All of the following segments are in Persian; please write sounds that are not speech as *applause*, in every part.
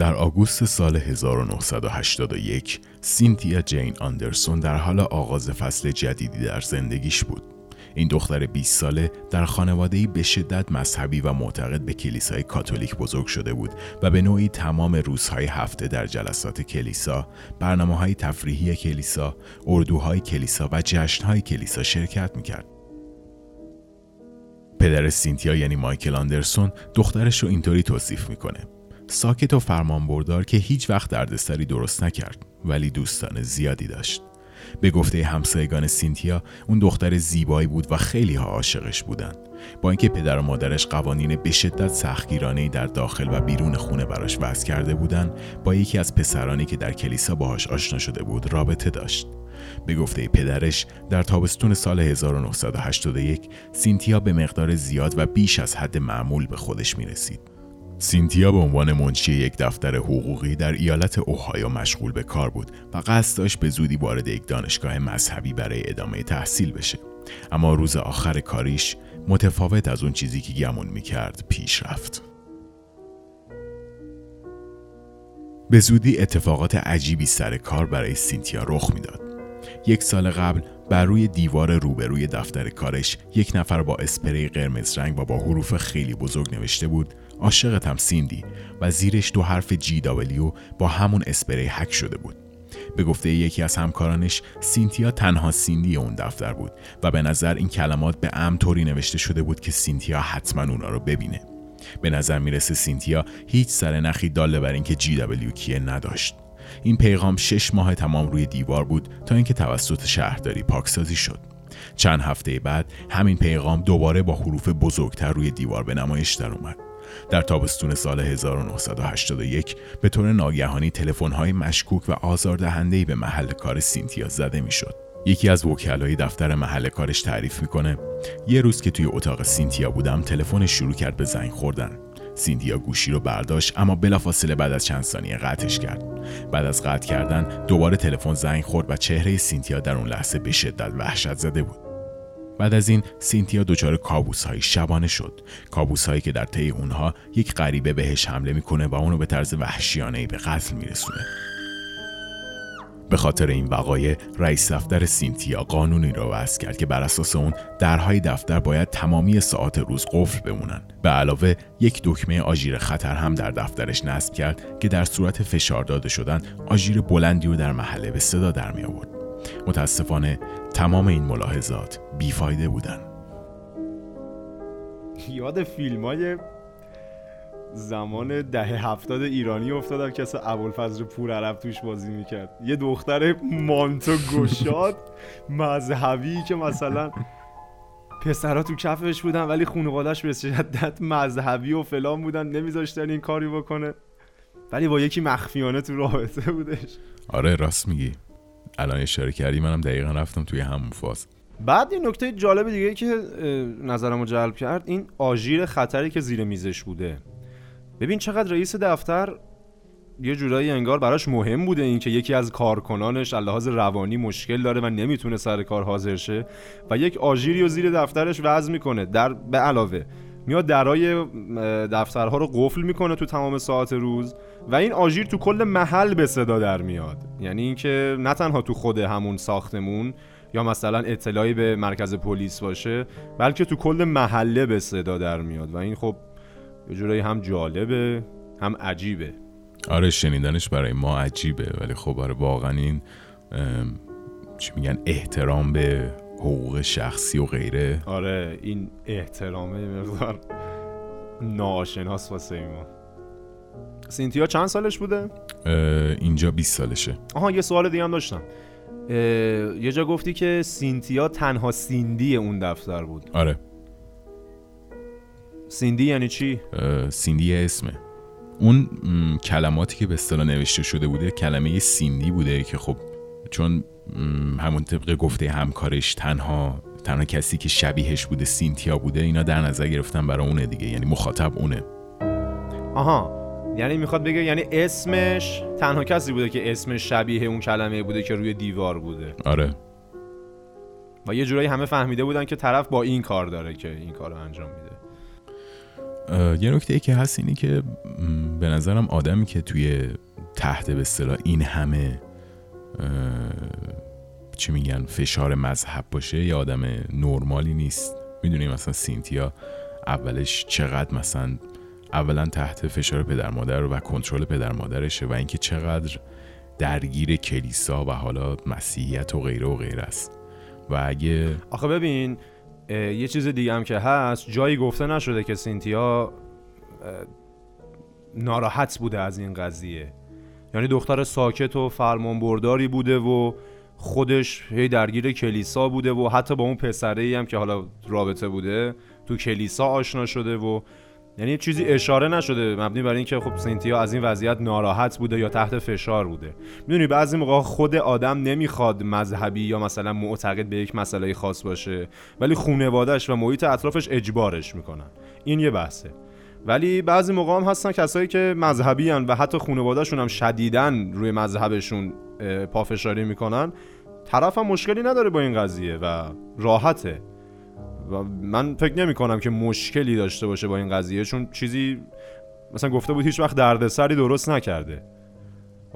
در آگوست سال 1981 سینتیا جین آندرسون در حال آغاز فصل جدیدی در زندگیش بود. این دختر 20 ساله در خانواده‌ای به شدت مذهبی و معتقد به کلیسای کاتولیک بزرگ شده بود و به نوعی تمام روزهای هفته در جلسات کلیسا، برنامه های تفریحی کلیسا، اردوهای کلیسا و جشنهای کلیسا شرکت می‌کرد. پدر سینتیا یعنی مایکل آندرسون دخترش رو اینطوری توصیف می‌کنه. ساکت و فرمانبردار که هیچ وقت دردسری درست نکرد ولی دوستان زیادی داشت. به گفته همسایگان سینتیا اون دختر زیبایی بود و خیلی ها عاشقش بودن با اینکه پدر و مادرش قوانین به شدت سختگیرانه در داخل و بیرون خونه براش وضع کرده بودن با یکی از پسرانی که در کلیسا باهاش آشنا شده بود رابطه داشت به گفته پدرش در تابستون سال 1981 سینتیا به مقدار زیاد و بیش از حد معمول به خودش می رسید. سینتیا به عنوان منشی یک دفتر حقوقی در ایالت اوهایو مشغول به کار بود و قصد داشت به زودی وارد یک دانشگاه مذهبی برای ادامه تحصیل بشه. اما روز آخر کاریش متفاوت از اون چیزی که گمون می‌کرد پیش رفت. به زودی اتفاقات عجیبی سر کار برای سینتیا رخ می‌داد. یک سال قبل بر روی دیوار روبروی دفتر کارش یک نفر با اسپری قرمز رنگ و با حروف خیلی بزرگ نوشته بود عاشقتم سیندی و زیرش دو حرف JW با همون اسپری هک شده بود. به گفته یکی از همکارانش سینتیا تنها سیندی اون دفتر بود و به نظر این کلمات به عمد طوری نوشته شده بود که سینتیا حتما اونا رو ببینه. به نظر می‌رسه سینتیا هیچ سر نخی دال بر اینکه JW کیه نداشت. این پیغام شش ماه تمام روی دیوار بود تا اینکه توسط شهرداری پاکسازی شد. چند هفته بعد همین پیغام دوباره با حروف بزرگتر روی دیوار به نمایش در اومد. در تابستون سال 1981 به طور ناگهانی تلفن‌های مشکوک و آزاردهنده‌ای به محل کار سینتیا زده می‌شد. یکی از وکلای دفتر محل کارش تعریف می‌کنه یه روز که توی اتاق سینتیا بودم تلفن شروع کرد به زنگ خوردن. سینتیا گوشی رو برداشت اما بلافاصله بعد از چند ثانیه قطعش کرد. بعد از قطع کردن دوباره تلفن زنگ خورد و چهره سینتیا در اون لحظه به شدت وحشت زده بود. بعد از این سینتیا دچار کابوس های شبانه شد. کابوس هایی که در طی اونها یک غریبه بهش حمله می‌کنه و اونو به طرز وحشیانه به قتل میرسونه. به خاطر این وقایع رئیس دفتر سینتیا قانونی را وضع کرد که بر اساس اون درهای دفتر باید تمامی ساعت روز قفل بمونن. به علاوه یک دکمه آژیر خطر هم در دفترش نصب کرد که در صورت فشار داده شدن آژیر بلندی رو در محله به صدا در می آورد متاسفانه تمام این ملاحظات بیفایده بودن. یاد فیلم های زمان دهه هفتاد ایرانی افتادم که اصلا ابوالفضل پور عرب توش بازی می‌کرد. یه دختر مانتو گشاد مذهبی که مثلا پسرا تو کفش بودن ولی خانواده‌اش به شدت مذهبی و فلان بودن نمیذاشتن این کاری بکنه. ولی با یکی مخفیانه تو رابطه بودش. آره راست میگی. الان اشاره کردی منم دقیقا رفتم توی همون فاز. بعد یه نکته جالب دیگه که نظرمو جلب کرد این آژیر خطری که زیر میزش بوده. ببین چقدر رئیس دفتر یه جورایی انگار براش مهم بوده این که یکی از کارکنانش لحاظ روانی مشکل داره و نمی‌تونه سر کار حاضر شه و یک آژیری رو زیر دفترش وضع می‌کنه. در به علاوه میاد درای دفترها رو قفل می‌کنه تو تمام ساعت روز و این آژیر تو کل محل به صدا در میاد. یعنی اینکه نه تنها تو خود همون ساختمون یا مثلا اطلاعی به مرکز پلیس باشه بلکه تو کل محله به صدا در میاد. و این خب یه جورایی هم جالبه هم عجیبه. آره شنیدنش برای ما عجیبه ولی خب آره واقعا این چی میگن احترام به حقوق شخصی و غیره. آره این احترامه مقدار ناآشناس واسه ما. سینتیا چند سالش بوده؟ اینجا 20 سالشه. آها یه سوال دیگه هم داشتم. یه جا گفتی که سینتیا تنها سیندی اون دفتر بود. آره. سیندی یعنی چی؟ سیندی اسمه. اون کلماتی که به اصطلاح نوشته شده بوده کلمه سیندی بوده که خب چون همون طبق گفته همکارش تنها تنها کسی که شبیهش بوده سینتیا بوده اینا در نظر گرفتن برای اونه دیگه یعنی مخاطب اونه. آها یعنی می‌خواد بگه یعنی اسمش تنها کسی بوده که اسمش شبیه اون کلمه بوده که روی دیوار بوده. آره. و یه جورایی همه فهمیده بودن که طرف با این کار داره که این کار رو انجام میده. یه نکته ای که هست اینی که به نظرم آدمی که توی تحت به اصطلاح این همه چی میگن فشار مذهب باشه یه آدم نرمالی نیست. می‌دونی مثلا سینتیا اولش چقدر مثلا اولا تحت فشار پدر مادر و کنترل پدر مادرشه و اینکه چقدر درگیر کلیسا و حالا مسیحیت و غیره و غیره است. و اگه آخه ببین یه چیز دیگه هم که هست جایی گفته نشده که سینتیا ناراحت بوده از این قضیه. یعنی دختر ساکت و فرمانبرداری بوده و خودش هی درگیر کلیسا بوده و حتی با اون پسره ای هم که حالا رابطه بوده تو کلیسا آشنا شده و یعنی چیزی اشاره نشده مبنی بر اینکه خب سینتیا از این وضعیت ناراحت بوده یا تحت فشار بوده. می‌دونی بعضی موقع خود آدم نمی‌خواد مذهبی یا مثلا معتقد به یک مسئله خاص باشه ولی خونوادهش و محیط اطرافش اجبارش می‌کنن. این یه بحثه. ولی بعضی موقع هم هستن کسایی که مذهبی هن و حتی خانوادهشون هم شدیدن روی مذهبشون پافشاری می‌کنن. طرف هم مشکلی نداره با این قضیه و راحته. و من فکر نمی کنم که مشکلی داشته باشه با این قضیه چون چیزی مثلا گفته بود هیچ وقت دردسری درست نکرده.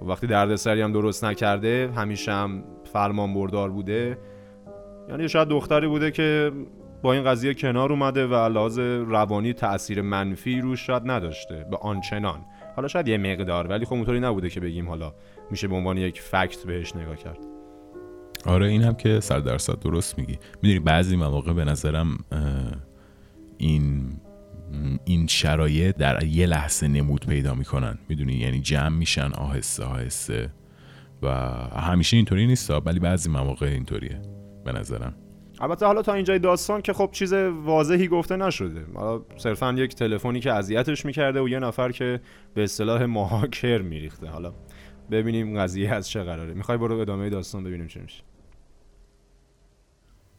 وقتی دردسری هم درست نکرده همیشه هم فرمان بردار بوده. یعنی شاید دختری بوده که با این قضیه کنار اومده و لحاظ روانی تاثیر منفی روش شاید نداشته به آنچنان. حالا شاید یه مقدار ولی خب اونطوری نبوده که بگیم حالا میشه به عنوان یک فکت بهش نگاه کرد. آره این هم که صد درصد درست میگی. می‌دونی بعضی مواقع به نظرم این این شرایط در یه لحظه نمود پیدا می‌کنن. می‌دونی؟ یعنی جمع میشن آهسته آهسته. و همیشه اینطوری نیست ولی بعضی مواقع اینطوریه به نظرم. البته حالا تا اینجای داستان که خب چیز واضحی گفته نشده. حالا صرفا یک تلفنی که اذیتش می‌کرده و یه نفر که به اصطلاح مهاکر میریخته. حالا ببینیم قضیه از چه قراره. می‌خوای برو ادامه داستان ببینیم چه میشه.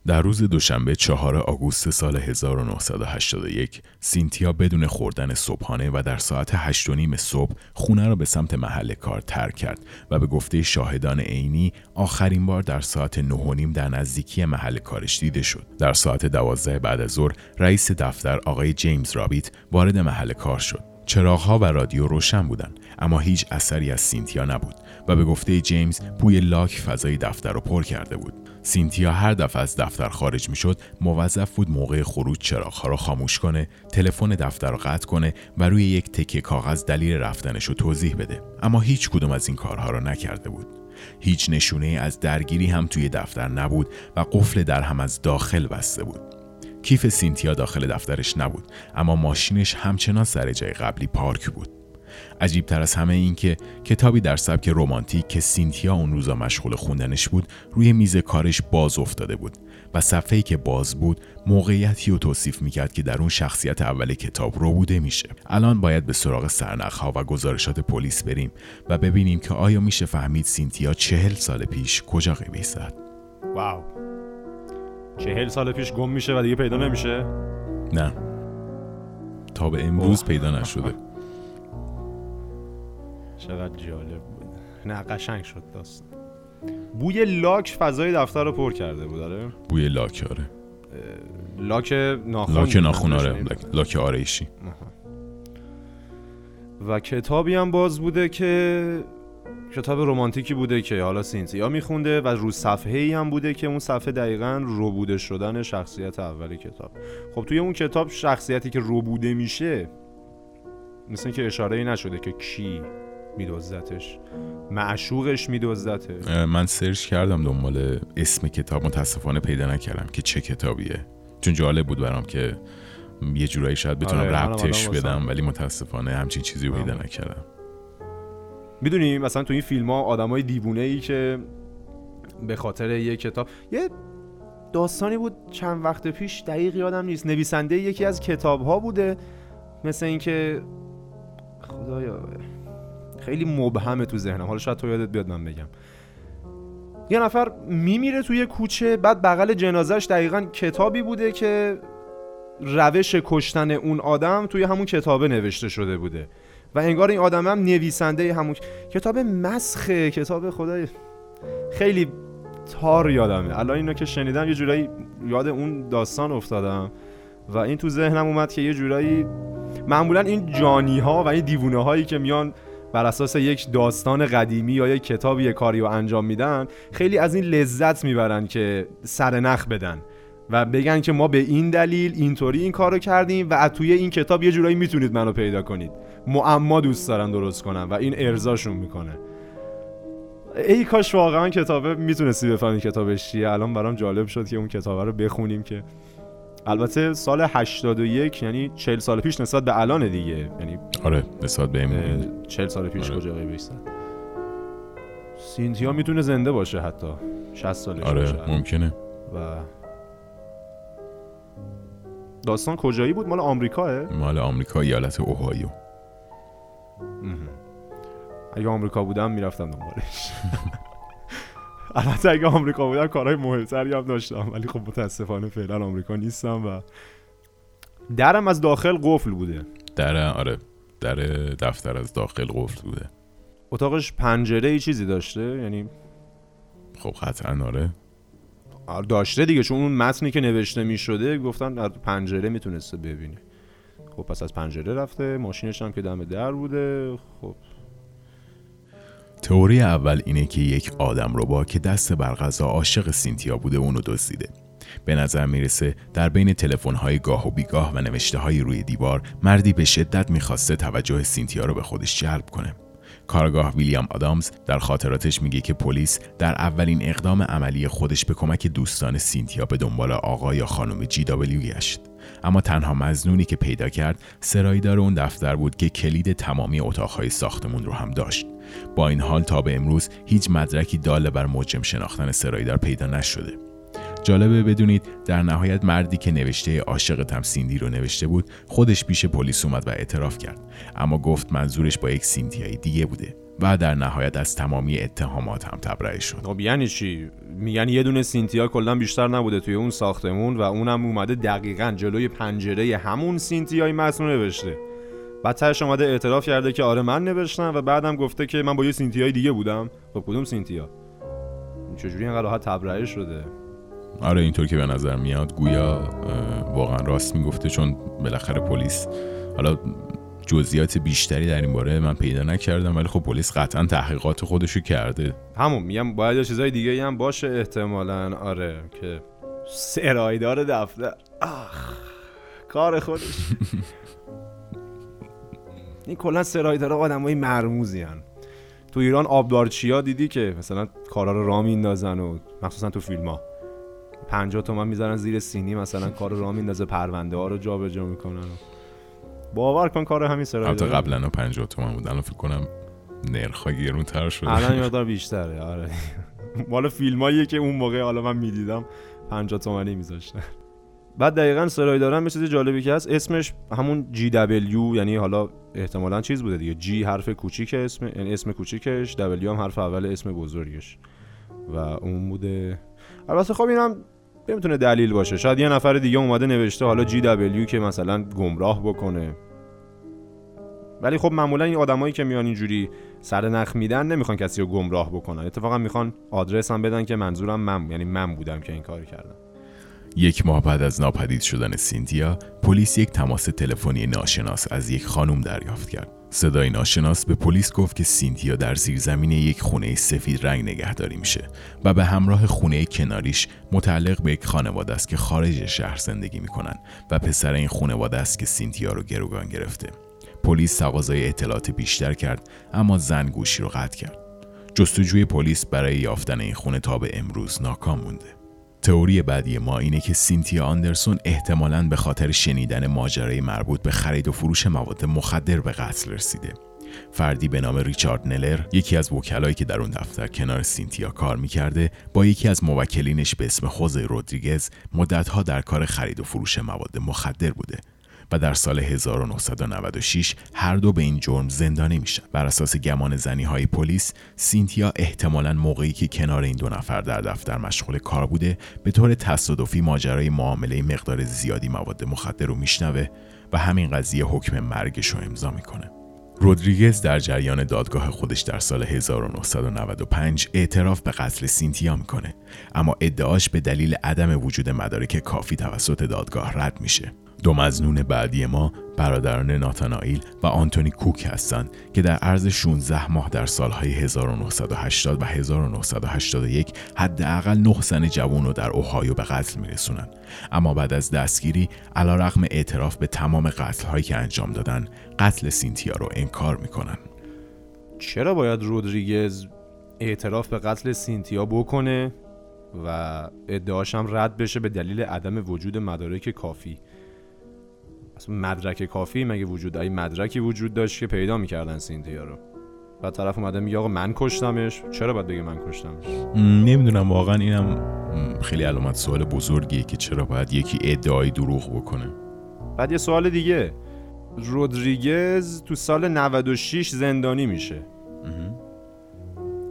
در روز دوشنبه چهار آگوست سال 1981 سینتیا بدون خوردن صبحانه و در ساعت هشت و نیم صبح خونه را به سمت محل کار ترک کرد و به گفته شاهدان عینی آخرین بار در ساعت نه و نیم در نزدیکی محل کارش دیده شد. در ساعت دوازده بعد از ظهر رئیس دفتر آقای جیمز رابیت وارد محل کار شد. چراغها و رادیو روشن بودند اما هیچ اثری از سینتیا نبود و به گفته جیمز بوی لاک فضای دفتر را پر کرده بود سینتیا هر دفعه از دفتر خارج می‌شد موظف بود موقع خروج چراغها را خاموش کنه تلفن دفتر را قطع کنه و روی یک تکه کاغذ دلیل رفتنش رو توضیح بده. اما هیچ کدوم از این کارها را نکرده بود. هیچ نشونه از درگیری هم توی دفتر نبود و قفل در هم از داخل بسته بود. کیف سینتیا داخل دفترش نبود اما ماشینش همچنان سر جای قبلی پارک بود. عجیب تر از همه این که کتابی در سبک رمانتیک که سینتیا اون روزا مشغول خوندنش بود روی میز کارش باز افتاده بود و صفحه‌ای که باز بود موقعیتی رو توصیف می‌کرد که در اون شخصیت اول کتاب رو بوده میشه. الان باید به سراغ سرنخها و گزارشات پلیس بریم و ببینیم که آیا میشه فهمید سینتیا چهل سال پیش کجا قیبی زد واو. چهل سال پیش گم میشه و دیگه پیدا نمیشه؟ نه. تا به امروز پیدا نشده. چقدر جالب بود. نه قشنگ شد داستان. بوی لاک فضای دفتر رو پر کرده بود آره؟ بوی لاک آره. لاک ناخون لاک ناخون آره. لاک آرایشی. و کتابی هم باز بوده که کتاب رمانتیکی بوده که حالا سینتیا میخونده و رو صفحه ای هم بوده که اون صفحه دقیقا روبوده شدن شخصیت اول کتاب. خب توی اون کتاب شخصیتی که روبوده میشه مثل که اشاره ای نشده که کی میدوزدتش معشوقش میدوزدتش من سرچ کردم دنبال اسم کتاب متاسفانه پیدا نکردم که چه کتابیه. چون جالب بود برام که یه جورایی شاید بتونم آره ربطش بدم ولی متاسفانه همچین چیزی رو پیدا نکردم. می‌دونی مثلا تو این فیلم ها آدم های دیوونه ای که به خاطر یه کتاب یه داستانی بود چند وقت پیش دقیق یادم نیست. نویسنده یکی از کتاب ها بوده مثل اینکه خدایا. خیلی مبهمه تو ذهنم. حالا شاید تو یادت بیاد من بگم. یه نفر میمیره توی کوچه بعد بغل جنازش دقیقا کتابی بوده که روش کشتن اون آدم توی همون کتابه نوشته شده بوده. و انگار این آدم هم نویسنده همون کتاب مسخه کتاب خدای. خیلی تار یادمه. الان اینو که شنیدم یه جورایی یاد اون داستان افتادم. و این تو ذهنم اومد که یه جورایی معمولا این جانی ها و این دیوونه هایی که میان بر اساس یک داستان قدیمی یا یک کتابی یه کاری رو انجام میدن خیلی از این لذت می‌برن که سر نخ بدن و بگن که ما به این دلیل اینطوری این کارو کردیم و توی این کتاب یه جورایی می‌تونید منو پیدا کنید. معما دوست دارن درست کنن و این ارزاشون می‌کنه. ای کاش واقعا کتابه می‌تونستی بفهمی کتابش چیه. الان برام جالب شد که اون کتابه رو بخونیم که البته سال 81 یعنی 40 سال پیش نسبت به الان دیگه. یعنی آره نسبت به این 40 سال پیش آره. کجا سینتیا می‌تونه زنده باشه حتی. 60 سالش آره باشه. ممکنه. و داستان کجایی بود؟ مال آمریکاه مال آمریکا ایالت اوهایو. اگه آمریکا بودم می‌رفتم دنبالش. *laughs* البته اگه آمریکا بودم کارهای مهمتری هم داشتم ولی خب متاسفانه فعلا آمریکا نیستم و درم از داخل قفل بوده. در آره در دفتر از داخل قفل بوده. اتاقش پنجره ای چیزی داشته؟ یعنی خب قطعا آره. داشته دیگه چون اون متنی که نوشته می شده گفتن از پنجره می‌تونسته ببینه. خب پس از پنجره رفته ماشینش هم که دم در بوده خب. تئوری اول اینه که یک آدم رو با که دست بر غذا عاشق سینتیا بوده اونو دزدیده. به نظر می‌رسه در بین تلفن‌های گاه و بیگاه و نوشته های روی دیوار مردی به شدت می‌خواسته توجه سینتیا رو به خودش جلب کنه. کارگاه ویلیام آدامز در خاطراتش میگه که پلیس در اولین اقدام عملی خودش به کمک دوستان سینتیا به دنبال آقا یا خانم جی دابلیو گشت. اما تنها مزنونی که پیدا کرد سرایدار اون دفتر بود که کلید تمامی اتاقهای ساختمون رو هم داشت. با این حال تا به امروز هیچ مدرکی داله بر مجرم شناختن سرایدار پیدا نشده. جالبه بدونید در نهایت مردی که نوشته عاشق تمسیندی رو نوشته بود خودش پیش پلیس اومد و اعتراف کرد. اما گفت منظورش با یک سینتیای دیگه بوده و در نهایت از تمامی اتهامات هم تبرئه شد. خب یعنی چی؟ میگن یه دونه سینتیا کلا بیشتر نبوده توی اون ساختمون و اونم اومده دقیقا جلوی پنجره همون سینتیای مسئول نوشته. بعد اومده اعتراف کرده که آره من نوشتم و بعدم گفته که من با یه سینتیای دیگه بودم. خب کدوم سینتیا؟ چجوری اینقدر راحت تبرئه شده؟ آره اینطور که به نظر میاد گویا واقعا راست می‌گفته چون بالاخره پلیس حالا جزئیات بیشتری در این باره من پیدا نکردم ولی خب پلیس قطعا تحقیقات خودشو کرده. همون میگم باید چیزای دیگه هم باشه احتمالا. آره که سرایدار دفتر. آخ کار خودش. *laughs* این کلا سرایدار آدمای مرموزی هن. تو ایران آبدارچیا دیدی که مثلا کارا رو راه میندازن و مخصوصا تو فیلم ها 50 تومن می‌ذارن زیر سینی مثلا کار رو راه میندازه پرونده ها رو جابجا می‌کنن. باور کن کار همین سرای البته قبلا 50 تومن بود. الان فکر کنم نرخ گرون تر شده. الان *laughs* مقدار بیشتره آره. مال فیلماییه که اون موقع حالا من می‌دیدم 50 تومانی میذاشتن. بعد دقیقا سرای دارم یه چیز جالبی که هست اسمش همون جی دبلیو یعنی حالا احتمالا چیز بوده دیگه. جی حرف کوچیک اسم یعنی اسم کوچیکش دبلیو هم حرف اول اسم بزرگش. و اون بوده. البته خب اینم نمی‌تونه دلیل باشه. شاید یه نفر دیگه اومده نوشته حالا جی دبلیو که مثلا گمراه بکنه. ولی خب معمولا این آدمایی که میان اینجوری سر نخ میدن نمی‌خوان کسی رو گمراه بکنن. اتفاقا می‌خوان آدرس هم بدن که منظورم من یعنی من بودم که این کار کردم. یک ماه بعد از ناپدید شدن سینتیا پلیس یک تماس تلفنی ناشناس از یک خانم دریافت کرد. صدای ناشناس به پلیس گفت که سینتیا در زیرزمین یک خونه سفید رنگ نگهداری میشه و به همراه خونه کناریش متعلق به یک خانواده است که خارج شهر زندگی می‌کنن و پسر این خانواده است که سینتیا رو گروگان گرفته. پلیس تقاضای اطلاعات بیشتر کرد اما زن گوشی رو قطع کرد. جستجوی پلیس برای یافتن این خونه تا به امروز ناکام مونده. تئوری بعدی ما اینه که سینتیا آندرسون احتمالاً به خاطر شنیدن ماجرای مربوط به خرید و فروش مواد مخدر به قتل رسیده. فردی به نام ریچارد نلر یکی از وکلایی که در اون دفتر کنار سینتیا کار می‌کرده با یکی از موکلینش به اسم خوزه رودریگز مدتها در کار خرید و فروش مواد مخدر بوده و در سال 1996 هر دو به این جرم زندانی میشن. بر اساس گمان زنی های پلیس سینتیا احتمالا موقعی که کنار این دو نفر در دفتر مشغول کار بوده به طور تصادفی ماجرای معامله مقدار زیادی مواد مخدر رو میشنوه و همین قضیه حکم مرگش رو امضا می‌کنه. رودریگز در جریان دادگاه خودش در سال 1995 اعتراف به قتل سینتیا می‌کنه اما ادعاش به دلیل عدم وجود مدارک کافی توسط دادگاه رد میشه. دو مزنون بعدی ما برادران ناتانائیل و آنتونی کوک هستند که در عرض 16 ماه در سالهای 1980 و 1981 حداقل 9 زن جوان رو در اوهایو به قتل میرسونن. اما بعد از دستگیری علا رقم اعتراف به تمام قتل هایی که انجام دادن قتل سینتیا رو انکار می‌کنن. چرا باید رودریگز اعتراف به قتل سینتیا بکنه و ادعاش هم رد بشه به دلیل عدم وجود مدارک کافی؟ اصلا مدرک کافی مگه وجود ای مدرکی وجود داشت که پیدا می‌کردن سینتیا رو. و طرف اومده میگه آقا من کشتمش. چرا باید بگه من کشتمش؟ نمی‌دونم واقعا اینم خیلی علامت سوال بزرگیه که چرا باید یکی ادعای دروغ بکنه. بعد یه سوال دیگه. رودریگز تو سال 96 زندانی میشه.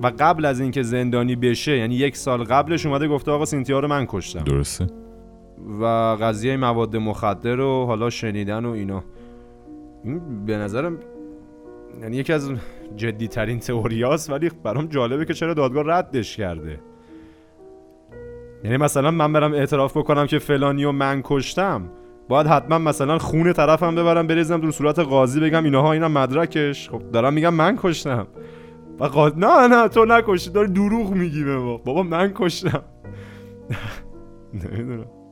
و قبل از اینکه زندانی بشه یعنی یک سال قبلش اومده گفته آقا سینتیا رو من کشتم. درسته. و قضیه مواد مخدر و حالا شنیدن و اینا. این به نظرم یعنی یکی از جدی ترین تئوریاست ولی برام جالبه که چرا دادگاه ردش کرده. یعنی مثلا من برم اعتراف بکنم که فلانی و من کشتم باید حتما مثلا خون طرفم ببرم بریزم در صورت قاضی بگم اینها اینم مدرکش. خب دارم میگم من کشتم. و قاضی نه نه تو نکشتی داری دروغ میگی به ما. بابا من کشتم. *laughs* نمی‌دونم.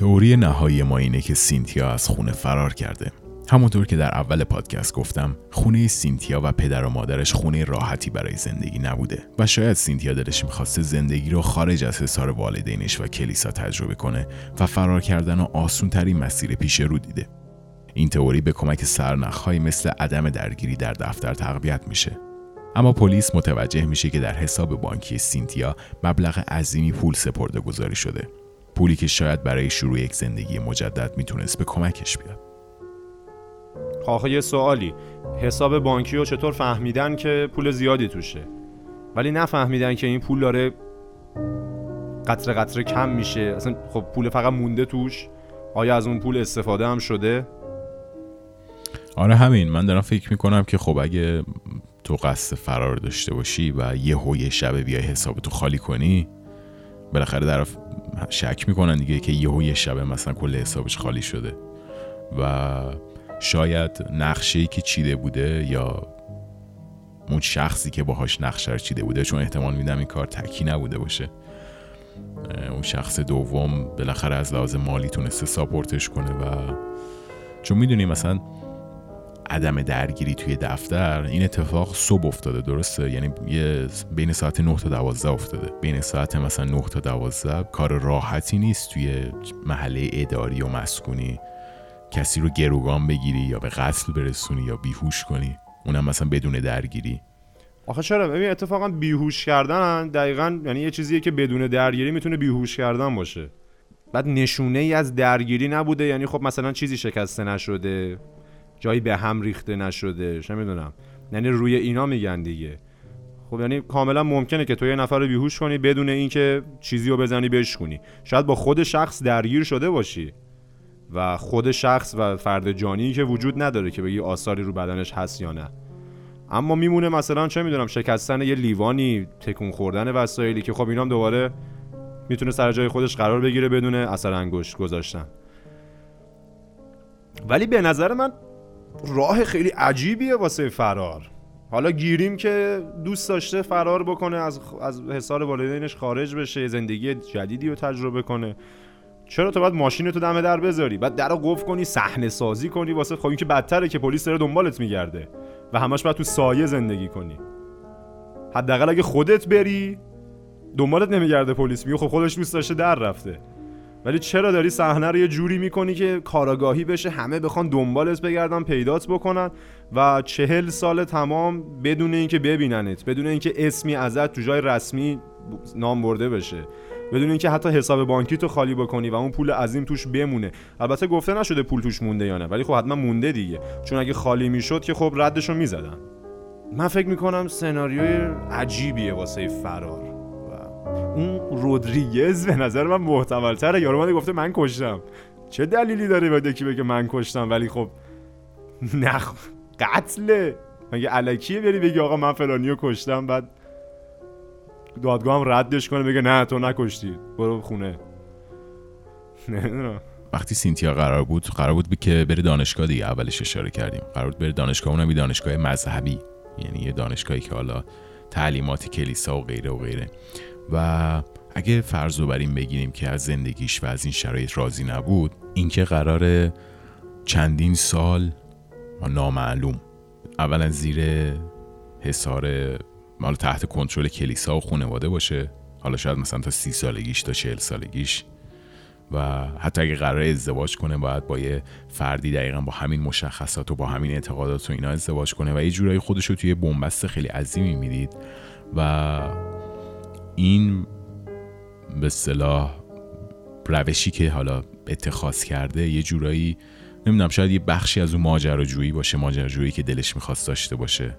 تئوری نهایی ما اینه که سینتیا از خونه فرار کرده. همونطور که در اول پادکست گفتم خونه سینتیا و پدر و مادرش خونه راحتی برای زندگی نبوده و شاید سینتیا دلش می‌خواسته زندگی رو خارج از حصار والدینش و کلیسا تجربه کنه و فرار کردن و آسون ترین مسیر پیش رو دیده. این تئوری به کمک سرنخهایی مثل عدم درگیری در دفتر تقویت میشه. اما پلیس متوجه میشه که در حساب بانکی سینتیا مبلغ عظیمی پول سپرده گذاری شده. پولی که شاید برای شروع یک زندگی مجدد می‌تونست به کمکش بیاد. آخه یه سوالی. حساب بانکی رو چطور فهمیدن که پول زیادی توشه؟ ولی نفهمیدن که این پول داره قطره قطره کم میشه. اصلا خب پول فقط مونده توش. آیا از اون پول استفاده هم شده؟ آره همین. من دارم فکر می‌کنم که خب اگه تو قصد فرار داشته باشی و یه هوی شب بیای حساب تو خالی کنی بالاخره طرف شک می‌کنن دیگه که یهو یه شبه مثلا کل حسابش خالی شده. و شاید نقشه که چیده بوده یا اون شخصی که باهاش نقشه رو چیده بوده چون احتمال میدم این کار تکی نبوده باشه. اون شخص دوم بالاخره از لحاظ مالی تونسته ساپورتش کنه و چون می‌دونی مثلا عدم درگیری توی دفتر این اتفاق صبح افتاده درسته؟ یعنی یه بین ساعت 9 تا 12 افتاده. بین ساعت مثلا 9 تا 12 کار راحتی نیست توی محله اداری و مسکونی. کسی رو گروگان بگیری یا به قتل برسونی یا بیهوش کنی. اونم مثلا بدون درگیری. آخه چرا؟ ببین اتفاقا بیهوش کردن دقیقا یعنی یه چیزیه که بدون درگیری می‌تونه بیهوش کردن باشه. بعد نشونه ای از درگیری نبوده. یعنی خب مثلا چیزی شکسته نشده. جایی به هم ریخته نشده چه می‌دونم. یعنی روی اینا میگن دیگه. خب یعنی کاملا ممکنه که تو یه نفر رو بیهوش کنی بدون اینکه چیزی رو بزنی بشکنی شاید با خود شخص درگیر شده باشی و خود شخص و فرد جانی که وجود نداره که بگی آثاری رو بدنش هست یا نه. اما میمونه مثلا چه می‌دونم شکستن یه لیوانی تکون خوردن وسایلی که خب اینام دوباره می‌تونه سر جای خودش قرار بگیره بدون اثر انگشت گذاشتن. ولی به نظر من راه خیلی عجیبیه واسه فرار. حالا گیریم که دوست داشته فرار بکنه از از حصار والدینش خارج بشه زندگی جدیدی رو تجربه کنه. چرا تو باید ماشین تو دم در بذاری؟ بعد در رو قفل کنی صحنه سازی کنی واسه خب این که بدتره که پلیس داره دنبالت میگرده و همش باید تو سایه زندگی کنی. حداقل اگه خودت بری دنبالت نمیگرده پلیس. میگه خب خودش دوست داشته در رفته. ولی چرا داری صحنه رو یه جوری می‌کنی که کاراگاهی بشه همه بخوان دنبالت بگردن پیدات بکنن و چهل سال تمام بدون اینکه ببیننت بدون اینکه اسمی ازت تو جای رسمی نام برده بشه بدون اینکه حتی حساب بانکی تو خالی بکنی و اون پول عظیم توش بمونه. البته گفته نشده پول توش مونده یا نه ولی خب حتما مونده دیگه. چون اگه خالی می‌شد که خب ردشو می‌زدن. من فکر می‌کنم سناریوی عجیبیه واسه فرار. اون رودریگز به نظر من محتمل تره یارو من گفته من کشتم. چه دلیلی داره باید یکی بگه من کشتم؟ ولی خب نخ قتله. مگه علکیه بری بگی آقا من فلانیو کشتم؟ بعد دادگاه هم ردش کنه بگه نه تو نکشتی. برو خونه. نمی‌دونم. وقتی سینتیا قرار بود قرار بود که بره دانشگاه دیگه. اولش اشاره کردیم. قرار بود بره دانشگاه اونم یه دانشگاه مذهبی. یعنی یه دانشگاهی که حالا تعلیمات کلیسا و غیره و غیره. و اگه فرض رو بر این بگیریم که از زندگیش و از این شرایط راضی نبود اینکه قرار چندین سال نامعلوم اولا زیر حصار مال تحت کنترل کلیسا و خانواده باشه حالا شاید مثلا تا سی سالگیش تا چهل سالگیش و حتی اگه قرار ازدواج کنه باید با یه فردی دقیقا با همین مشخصات و با همین اعتقادات و اینا ازدواج کنه و یه جورایی خودش رو توی بنبست خیلی عظیمی می‌دید و این به صلاح روشی که حالا اتخاذ کرده یه جورایی نمی‌دونم شاید یه بخشی از اون ماجراجویی باشه ماجراجویی که دلش می‌خواست داشته باشه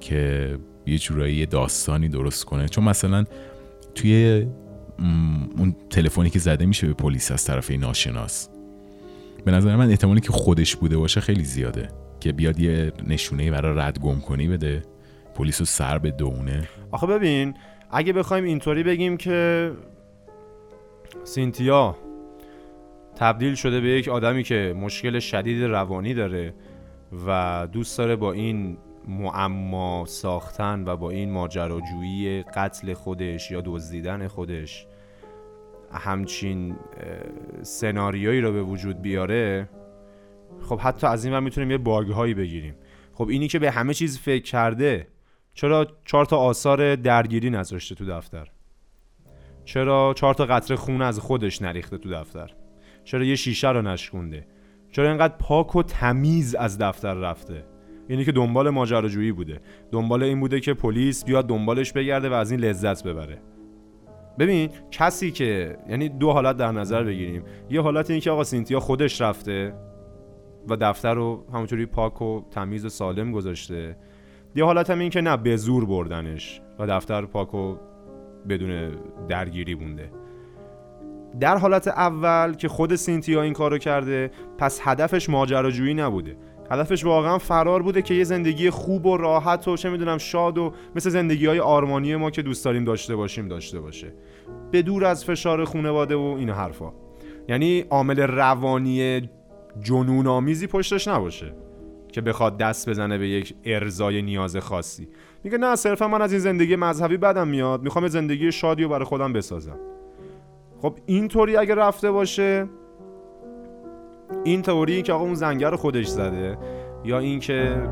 که یه جورایی داستانی درست کنه. چون مثلا توی اون تلفنی که زده میشه به پلیس از طرف ناشناس به نظر من احتمالی که خودش بوده باشه خیلی زیاده که بیاد یه نشونه برای رد گم کنی بده پلیس رو سر به دونه آخه ببین اگه بخوایم اینطوری بگیم که سینتیا تبدیل شده به یک آدمی که مشکل شدید روانی داره و دوست داره با این معما ساختن و با این ماجراجویی قتل خودش یا دزدیدن خودش همچین سناریویی رو به وجود بیاره خب حتی از این می‌تونیم یه باگ هایی بگیریم. خب اینی که به همه چیز فکر کرده چرا چهار تا آثار درگیری نذاشته تو دفتر؟ چرا چهار تا قطره خون از خودش نریخته تو دفتر؟ چرا یه شیشه رو نشکونده؟ چرا اینقدر پاک و تمیز از دفتر رفته؟ یعنی که دنبال ماجراجویی بوده. دنبال این بوده که پلیس بیاد دنبالش بگرده و از این لذت ببره. ببین کسی که یعنی دو حالت در نظر بگیریم. یه حالت این که آقا سینتیا خودش رفته و دفتر رو همونطوری پاک و تمیز و سالم گذاشته. یه حالت هم این که نه به زور بردنش و دفتر پاک و بدون درگیری بونده در حالت اول که خود سینتیا این کارو کرده پس هدفش ماجراجویی نبوده. هدفش واقعا فرار بوده که یه زندگی خوب و راحت و چه می‌دونم شاد و مثل زندگی های آرمانی ما که دوست داریم داشته باشیم داشته باشه. به دور از فشار خونواده و این حرفا. یعنی عامل روانی جنون آمیزی پشتش نباشه. که بخواد دست بزنه به یک ارزای نیاز خاصی. میگه نه صرفا من از این زندگی مذهبی بدم میاد می‌خوام زندگی شادی رو برای خودم بسازم. خب اینطوری اگه رفته باشه این تئوری که آقا اون زنگر خودش زده یا اینکه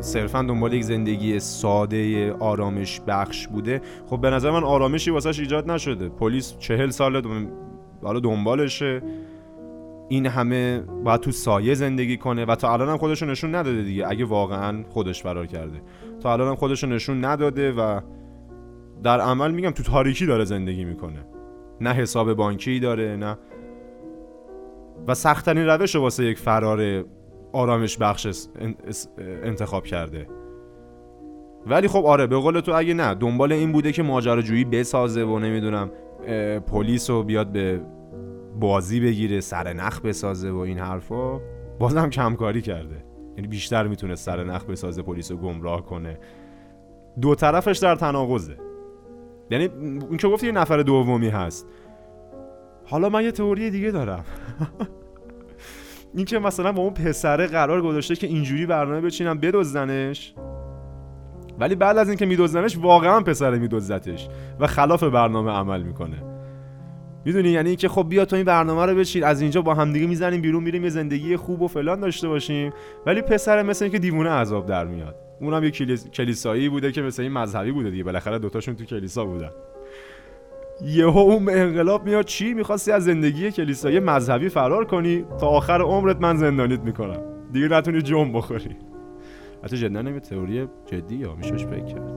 صرفا دنبال یک زندگی ساده آرامش بخش بوده خب به نظر من آرامشی واسش ایجاد نشده. پلیس چهل ساله دنبالشه. این همه باید تو سایه زندگی کنه و تا الان هم خودشو نشون نداده دیگه. اگه واقعا خودش فرار کرده. تا الان هم خودشو نشون نداده و در عمل میگم تو تاریکی داره زندگی می‌کنه. نه حساب بانکی داره نه و سختترین روش واسه یک فرار آرامش بخش انتخاب کرده. ولی خب آره به قول تو اگه نه دنبال این بوده که ماجراجویی بسازه و نمی‌دونم پلیس رو بیاد به بازی بگیره سر نخ بسازه و این حرفا. بازم کمکاری کرده. یعنی بیشتر می‌تونه سر نخ بسازه پلیس رو گمراه کنه. دو طرفش در تناقضه. یعنی این که گفت یه نفر دومی هست. حالا من یه تئوری دیگه دارم. *laughs* این که مثلا با اون پسره قرار گذاشته که اینجوری برنامه بچینم بدزدنش. ولی بعد از اینکه میدزدنش واقعا پسره میدزدتش و خلاف برنامه عمل می‌کنه. می‌دونی؟ یعنی اینکه خب بیا تو این برنامه رو بچین. از اینجا با همدیگه می‌زنیم بیرون میریم یه زندگی خوب و فلان داشته باشیم. ولی پسر مثل اینکه دیوونه عذاب در میاد. اونم یه کلیسایی بوده که مثل این مذهبی بوده دیگه. بالاخره دوتاشون تو کلیسا بودن. یهو اون انقلاب میاد. چی؟ می‌خواستی از زندگی کلیسایی مذهبی فرار کنی؟ تا آخر عمرت من زندانیت می‌کنم. دیگه نتونی جون بخوری. حتی جدا نمی تئوری جدی یا میشوش فکر کرد.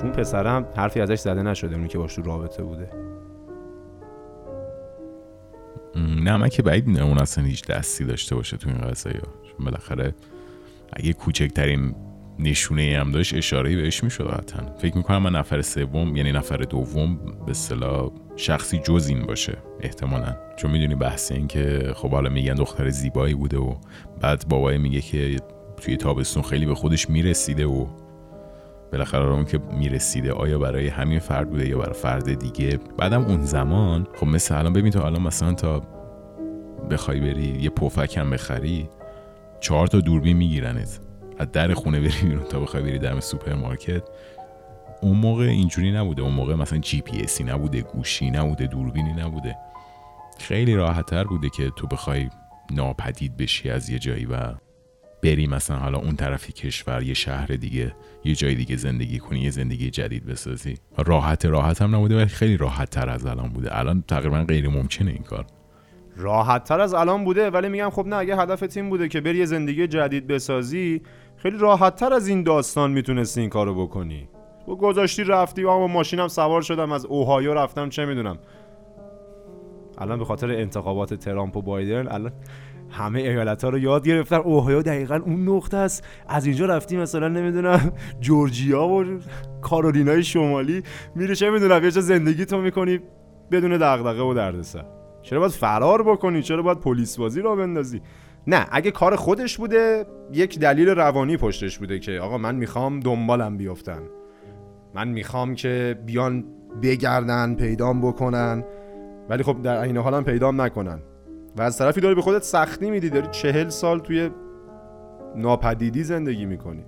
چون پسرم حرفی ازش زده نشده اونی که باش تو رابطه بوده. نه من که بعید می‌دونم اون اصلا هیچ دستی داشته باشه تو این قضیه. چون بالاخره اگه کوچکترین نشونه هم داشت اشاره بهش می‌شد قطعا. فکر می‌کنم من نفر سوم یعنی نفر دوم به صلاح شخصی جز این باشه احتمالا. چون می‌دونی بحث این که خب حالا میگن دختر زیبایی بوده و بعد بابای میگه که توی تابستون خیلی به خودش می‌رسیده و بالاخره اون که می‌رسیده آیا برای همین فرد بوده یا برای فرد دیگه. بعدم اون زمان خب مثل الان ببین تو الان مثلا تا بخوای بری یه پفک هم بخری چهار تا دوربین میگیرنت. از در خونه بری بیرون تا بخوای بری در سوپرمارکت. اون موقع اینجوری نبوده. اون موقع مثلا جی پی اسی نبوده گوشی نبوده دوربینی نبوده. خیلی راحت تر بوده که تو بخوای ناپدید بشی از یه جایی و بری مثلا حالا اون طرفی کشور یه شهر دیگه یه جای دیگه زندگی کنی یه زندگی جدید بسازی. راحت راحت هم نبوده ولی خیلی راحت تر از الان بوده. الان تقریبا غیر ممکنه این کار. راحت تر از الان بوده ولی میگم خب نه اگه هدف تیم بوده که بری یه زندگی جدید بسازی خیلی راحت تر از این داستان می‌تونستی این کارو بکنی. و گذاشتی رفتی و با ماشینم سوار شدم از اوهایو رفتم چه می‌دونم. الان به خاطر انتخابات ترامپ و بایدن الان همه ایالت ها رو یاد گرفتن. اوهایو دقیقا اون نقطه است. از اینجا رفتی مثلا نمی‌دونم جورجیا و کارولینای شمالی. میره چه می‌دونم یه جا زندگی تو می‌کنی بدون دغدغه و دردسر. چرا باید فرار بکنی؟ چرا باید پلیس بازی را بندازی؟ نه اگه کار خودش بوده یک دلیل روانی پشتش بوده که آقا من می‌خوام دنبالم بیفتن من می‌خوام که بیان بگردن پیدام بکنن. ولی خب در این حال هم پیدام نکنن. و از طرفی داری به خودت سختی میدی داری چهل سال توی ناپدیدی زندگی می‌کنی.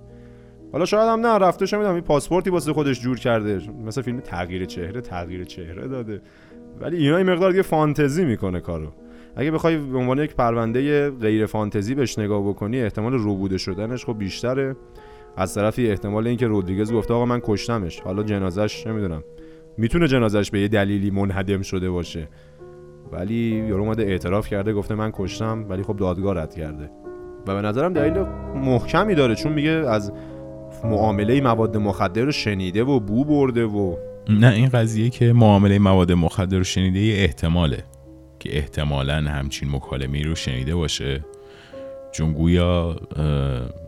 حالا شاید هم نه رفته شما این پاسپورتی واسه خودش جور کرده مثل فیلم تغییر چهره تغییر چهره داده. ولی اینا این مقدار دیگه فانتزی می‌کنه کارو. اگه بخوای به عنوان یک پرونده غیر فانتزی بهش نگاه بکنی احتمال روبوده شدنش خب بیشتره. از طرفی احتمال اینکه رودریگز گفته آقا من کشتمش. حالا جنازش نمی‌دونم. می‌تونه جنازش به یه دلیلی منهدم شده باشه. ولی یارو اومده اعتراف کرده گفته من کشتم ولی خب دادگاه رد کرده. و به نظرم دلیل محکمی داره چون میگه از معامله مواد مخدر رو شنیده و بو برده و نه این قضیه که معامله مواد مخدر رو شنیده یه احتماله که احتمالا همچین مکالمه رو شنیده باشه. چون گویا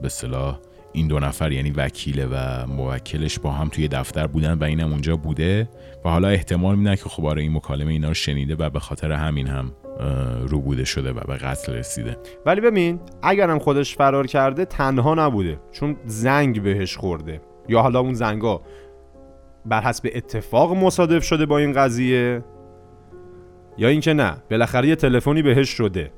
به صلاح این دو نفر یعنی وکیل و موکلش با هم توی دفتر بودن و اینم اونجا بوده و حالا احتمال میدن که خب آره این مکالمه اینا رو شنیده و به خاطر همین هم رو بوده شده و به قتل رسیده. ولی ببین اگرم خودش فرار کرده تنها نبوده چون زنگ بهش خورده. یا حالا اون زنگا بر حسب اتفاق مصادف شده با این قضیه یا اینکه نه بالاخره یه تلفنی بهش شده.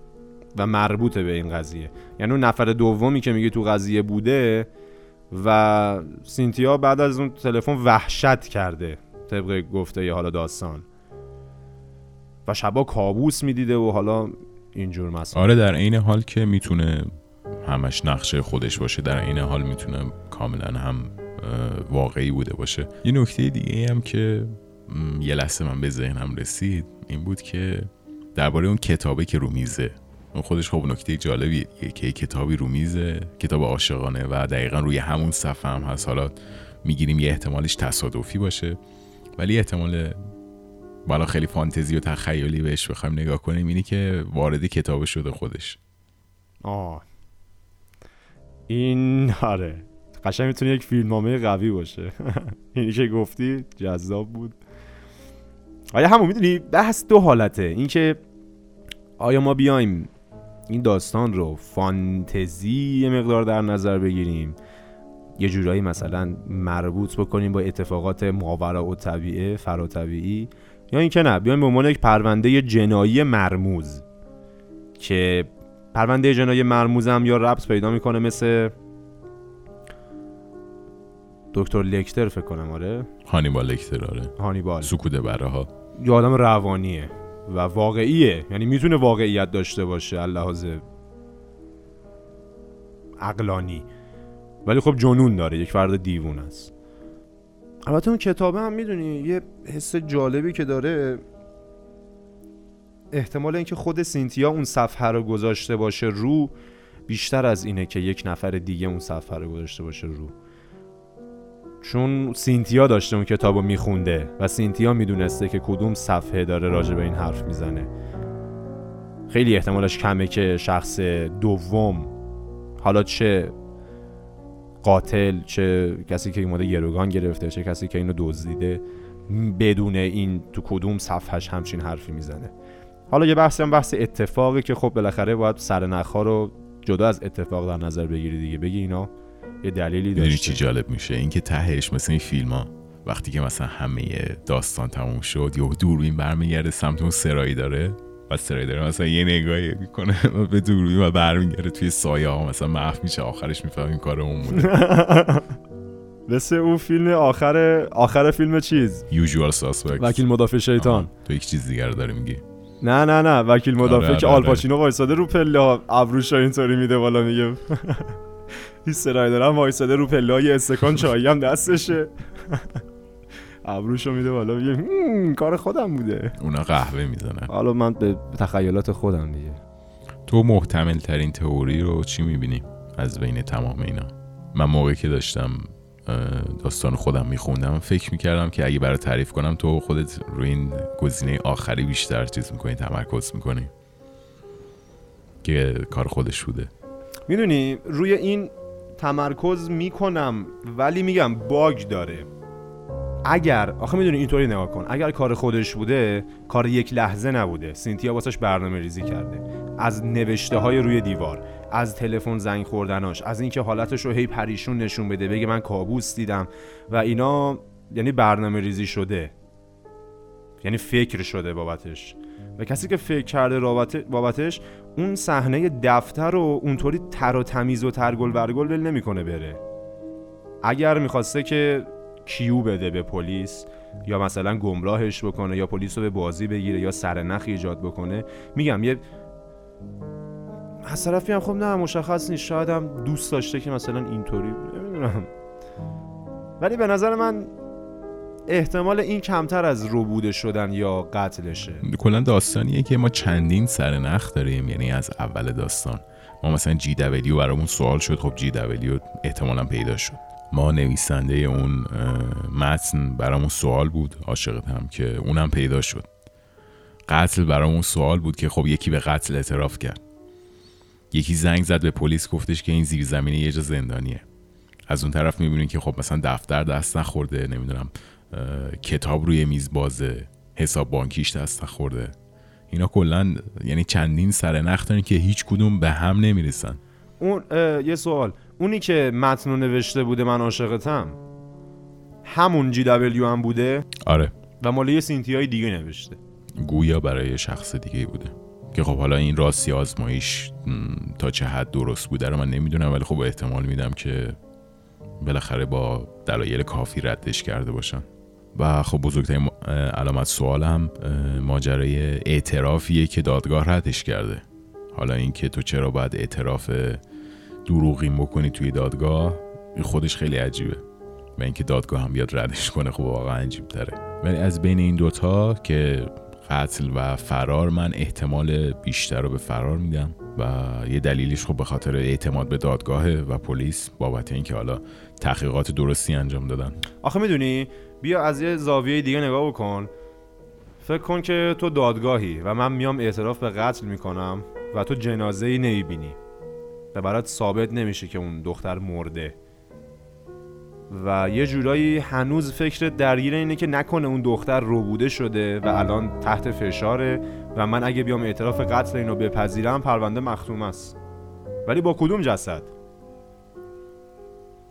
و مربوطه به این قضیه. یعنی اون نفر دومی که میگه تو قضیه بوده و سینتیا بعد از اون تلفن وحشت کرده طبق گفته یه حالا داستان. و شبا کابوس می‌دیده و حالا اینجور مسئله آره در عین حال که می‌تونه همش نقشه خودش باشه در عین حال می‌تونه کاملا هم واقعی بوده باشه. یه نکته دیگه هم که یه لحظه من به ذهنم رسید این بود که درباره اون کتابه که رو میزه خودش خب نکته جالبیه. که کتابی رو میزه کتاب عاشقانه و دقیقا روی همون صفحه هم هست. حالا می‌گیریم یه احتمالش تصادفی باشه. ولی احتمال بالا خیلی فانتزی و تخیلی بهش بخوایم نگاه کنیم اینی که وارد کتاب شده خودش. آه. این آره. قشنگ می‌تونه یک فیلمنامه قوی باشه. *laughs* اینی که گفتی جذاب بود. آیا همون می‌دونی؟ بحث دو حالته. اینکه آیا ما بیایم این داستان رو فانتزی یه مقدار در نظر بگیریم. یه جورایی مثلا مربوط بکنیم با اتفاقات ماورا و طبیعه فراتبیعی یا اینکه نه بیایم به عنوان یک پرونده جنایی مرموز که پرونده جنایی مرموز هم یا ربط پیدا می‌کنه مثل دکتر لکتر فکر کنم آره؟ هانیبال لکتر آره. هانیبال. سکوت بره ها یه آدم روانیه. و واقعیه. یعنی می‌تونه واقعیت داشته باشه لحاظ عقلانی. ولی خب جنون داره یک فرد دیوون است. البته اون کتابه هم می‌دونی یه حس جالبی که داره احتمال اینکه خود سینتیا اون صفحه رو گذاشته باشه رو بیشتر از اینه که یک نفر دیگه اون صفحه رو گذاشته باشه رو. چون سینتیا داشته اون کتاب رو میخونده و سینتیا می‌دونسته که کدوم صفحه داره راجع به این حرف می‌زنه. خیلی احتمالش کمه که شخص دوم حالا چه قاتل چه کسی که اومده گروگان گرفته چه کسی که اینو دزدیده بدون این تو کدوم صفحش همچین حرفی می‌زنه. حالا یه بحثی هم بحث اتفاقی که خب بالاخره باید سر رو جدا از اتفاق در نظر بگیری دیگه. بگی اینا. یه دلیلی داشته چی جالب میشه؟ اینکه تهش مثل این فیلم ها وقتی که مثلا همه داستان تموم شد یا دوربین برمیگرده سمت اون سرایی داره و سرایی داره مثلا یه نگاهی می‌کنه *laughs* به دوربین و برمیگرده توی سایه ها. مثلا محو میشه آخرش میفهم این کار اون بوده. *laughs* مثل اون فیلم آخر آخر فیلم چیز؟ Usual Suspects. وکیل مدافع شیطان. تو یک چیز دیگر داری میگی؟ نه نه نه. وکیل مدافع آره، که آره، آلپاچینو وایساده رو پله ها. ابروشا اینطوری میده بالا میگه. *laughs* این سرایدر هم وایساده رو یه استکان چایی هم دستشه. ابروشو میده بالا میگه "هم، کار خودم بوده. اونا قهوه می‌زنن. حالا من به تخیلات خودم دیگه. تو محتمل ترین تئوری رو چی می‌بینی از بین تمام اینا؟ من موقعی که داشتم داستان خودم میخوندم فکر می‌کردم که اگه برای تعریف کنم تو خودت روی این گزینه آخری بیشتر چیز می‌کنی تمرکز می‌کنی که کار خودش بوده. می‌دونی روی این تمرکز می‌کنم ولی میگم باگ داره. اگر آخه می‌دونی اینطوری نگاه کن اگر کار خودش بوده کار یک لحظه نبوده. سینتیا واسش برنامه ریزی کرده. از نوشته های روی دیوار از تلفن زنگ خوردناش از اینکه حالتش رو هی پریشون نشون بده بگه من کابوس دیدم و اینا یعنی برنامه ریزی شده. یعنی فکر شده بابتش. و کسی که فکر کرده بابتش اون صحنه دفتر رو اونطوری تر و تمیز و ترگل برگل ول نمی‌کنه بره. اگر می‌خواسته که کیو بده به پلیس یا مثلا گمراهش بکنه یا پلیس رو به بازی بگیره یا سرنخ ایجاد بکنه میگم یه از طرفی هم خب نه مشخص نیست. شاید هم دوست داشته که مثلا اینطوری نمی‌دونم. ولی به نظر من احتمال این کمتر از روبوده شدن یا قتلشه. کلا داستانیه که ما چندین سرنخ داریم یعنی از اول داستان. ما مثلا جی دبلیو برامون سوال شد خب جی دبلیو احتمالا پیدا شد. ما نویسنده اون متن برامون سوال بود عاشقت هم که اونم پیدا شد. قتل برامون سوال بود که خب یکی به قتل اعتراف کرد. یکی زنگ زد به پلیس گفتش که این زیرزمینی یه جا زندانیه. از اون طرف می‌بینین که خب مثلا دفتر دست نخورده نمی‌دونم کتاب روی میز بازه حساب بانکیش دست نخورده. اینا کلا یعنی چندین سرنخ دارن که هیچ کدوم به هم نمی‌رسن. اون یه سوال. اونی که متن نوشته بوده من عاشقتم همون جی دبلیو هم بوده؟ آره. و مال یه سینتیای دیگه نوشته. گویا برای شخص دیگه بوده. که خب حالا این راستی آزمایش تا چه حد درست بوده رو من نمی‌دونم ولی خب احتمال میدم که بالاخره با دلایل کافی ردش کرده باشن و خب بزرگترین علامت سوال هم اه، ماجرای اعترافیه که دادگاه ردش کرده. حالا اینکه تو چرا باید اعتراف دروغین بکنی توی دادگاه این خودش خیلی عجیبه. و اینکه دادگاه هم بیاد ردش کنه خب واقعا عجیب تره ولی از بین این دوتا که قتل و فرار من احتمال بیشتر رو به فرار میدم. و یه دلیلش خب به خاطر اعتماد به دادگاه و پلیس بابت اینکه حالا تحقیقات درستی انجام دادن. آخه می‌دونی؟ بیا از یه زاویه دیگه نگاه بکن. فکر کن که تو دادگاهی و من میام اعتراف به قتل می‌کنم و تو جنازه ای نمی‌بینی. و برات ثابت نمیشه که اون دختر مرده. و یه جورایی هنوز فکرت درگیر اینه که نکنه اون دختر روبوده شده و الان تحت فشاره و من اگه بیام اعتراف قتل اینو بپذیرم پرونده مختوم است. ولی با کدوم جسد؟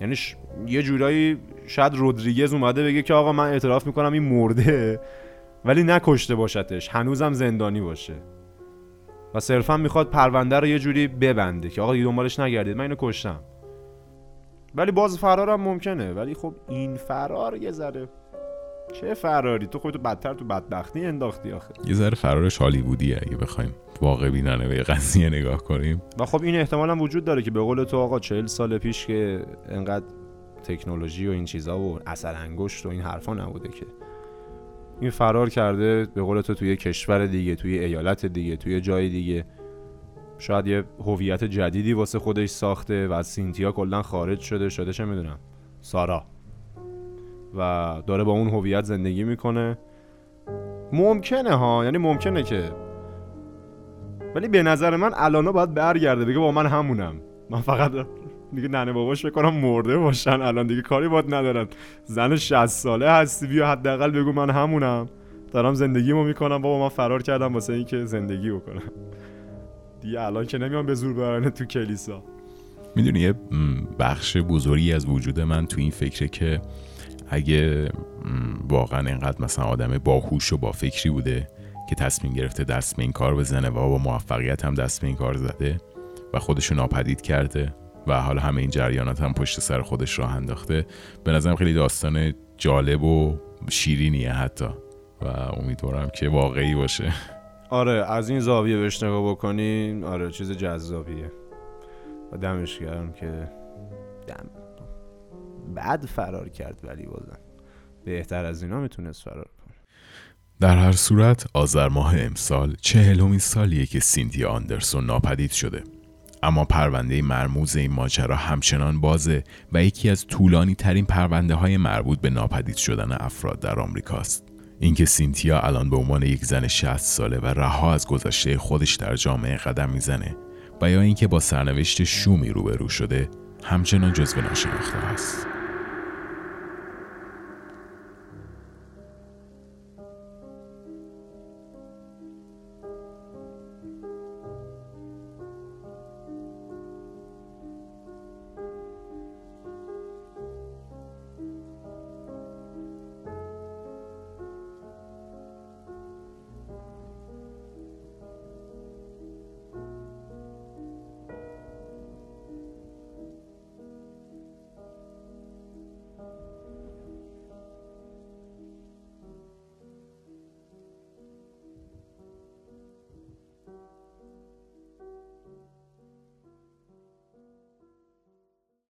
یعنی ش- یه جورایی شاید رودریگز اومده بگه که آقا من اعتراف می‌کنم این مرده ولی نکشته باشتش. هنوزم زندانی باشه. و صرفا می‌خواد پرونده رو یه جوری ببنده که آقا دیگه دنبالش نگردید من اینو کشتم. ولی باز فرارم ممکنه. ولی خب این فرار یه ذره چه فراری؟ تو خودتو بدتر تو بدبختی انداختی آخه. یه ذره فرارش هالیوودیه اگه بخوایم واقع بینانه به قضیه نگاه کنیم. و خب این احتمال هم وجود داره که به قول تو آقا چهل سال پیش که انقدر تکنولوژی و این چیزا و اثر انگشت و این حرفا نبوده که. این فرار کرده به قول تو توی کشور دیگه توی ایالت دیگه توی جای دیگه. شاید یه هویت جدیدی واسه خودش ساخته و از سینتیا کلا خارج شده شده چه می‌دونم؟ سارا. و داره با اون هویت زندگی می‌کنه. ممکنه ها یعنی ممکنه که. ولی به نظر من الانا باید برگرده بگه با من همونم. من فقط دیگه ننه باباش بکنم مرده باشن. الان دیگه کاری باید ندارن. زن 60 ساله هستی بیا حداقل بگو من همونم. دارم زندگیمو می‌کنم. بابا من فرار کردم واسه اینکه زندگی بکنم. دیگه الان که نمیام به زور برانه تو کلیسا. می‌دونی یه بخش بزرگی از وجود من تو این فکره که اگه واقعا اینقدر مثلا آدم باهوش و با فکری بوده که تصمیم گرفته دست به این کار بزنه و با موفقیت هم دست به این کار زده و خودشو ناپدید کرده و حالا همه این جریانات هم پشت سر خودش راه انداخته به نظرم خیلی داستان جالب و شیرینیه حتی و امیدوارم که واقعی باشه. آره از این زاویه بهش نگاه بکنی آره چیز جذابیه و دمش گرم که دم. بعد فرار کرد ولی بازم بهتر از اینا می‌تونست فرار کنه در هر صورت آذر ماه امسال چهلمین سالیه که سینتیا آندرسون ناپدید شده اما پرونده مرموز این ماجرا همچنان بازه و یکی از طولانی ترین پرونده های مربوط به ناپدید شدن افراد در آمریکاست. اینکه سینتیا الان به عنوان یک زن 60 ساله و رها از گذشته خودش در جامعه قدم می‌زنه و یا اینکه با سرنوشت شومی روبرو شده همچنان جزو ناشناخته است.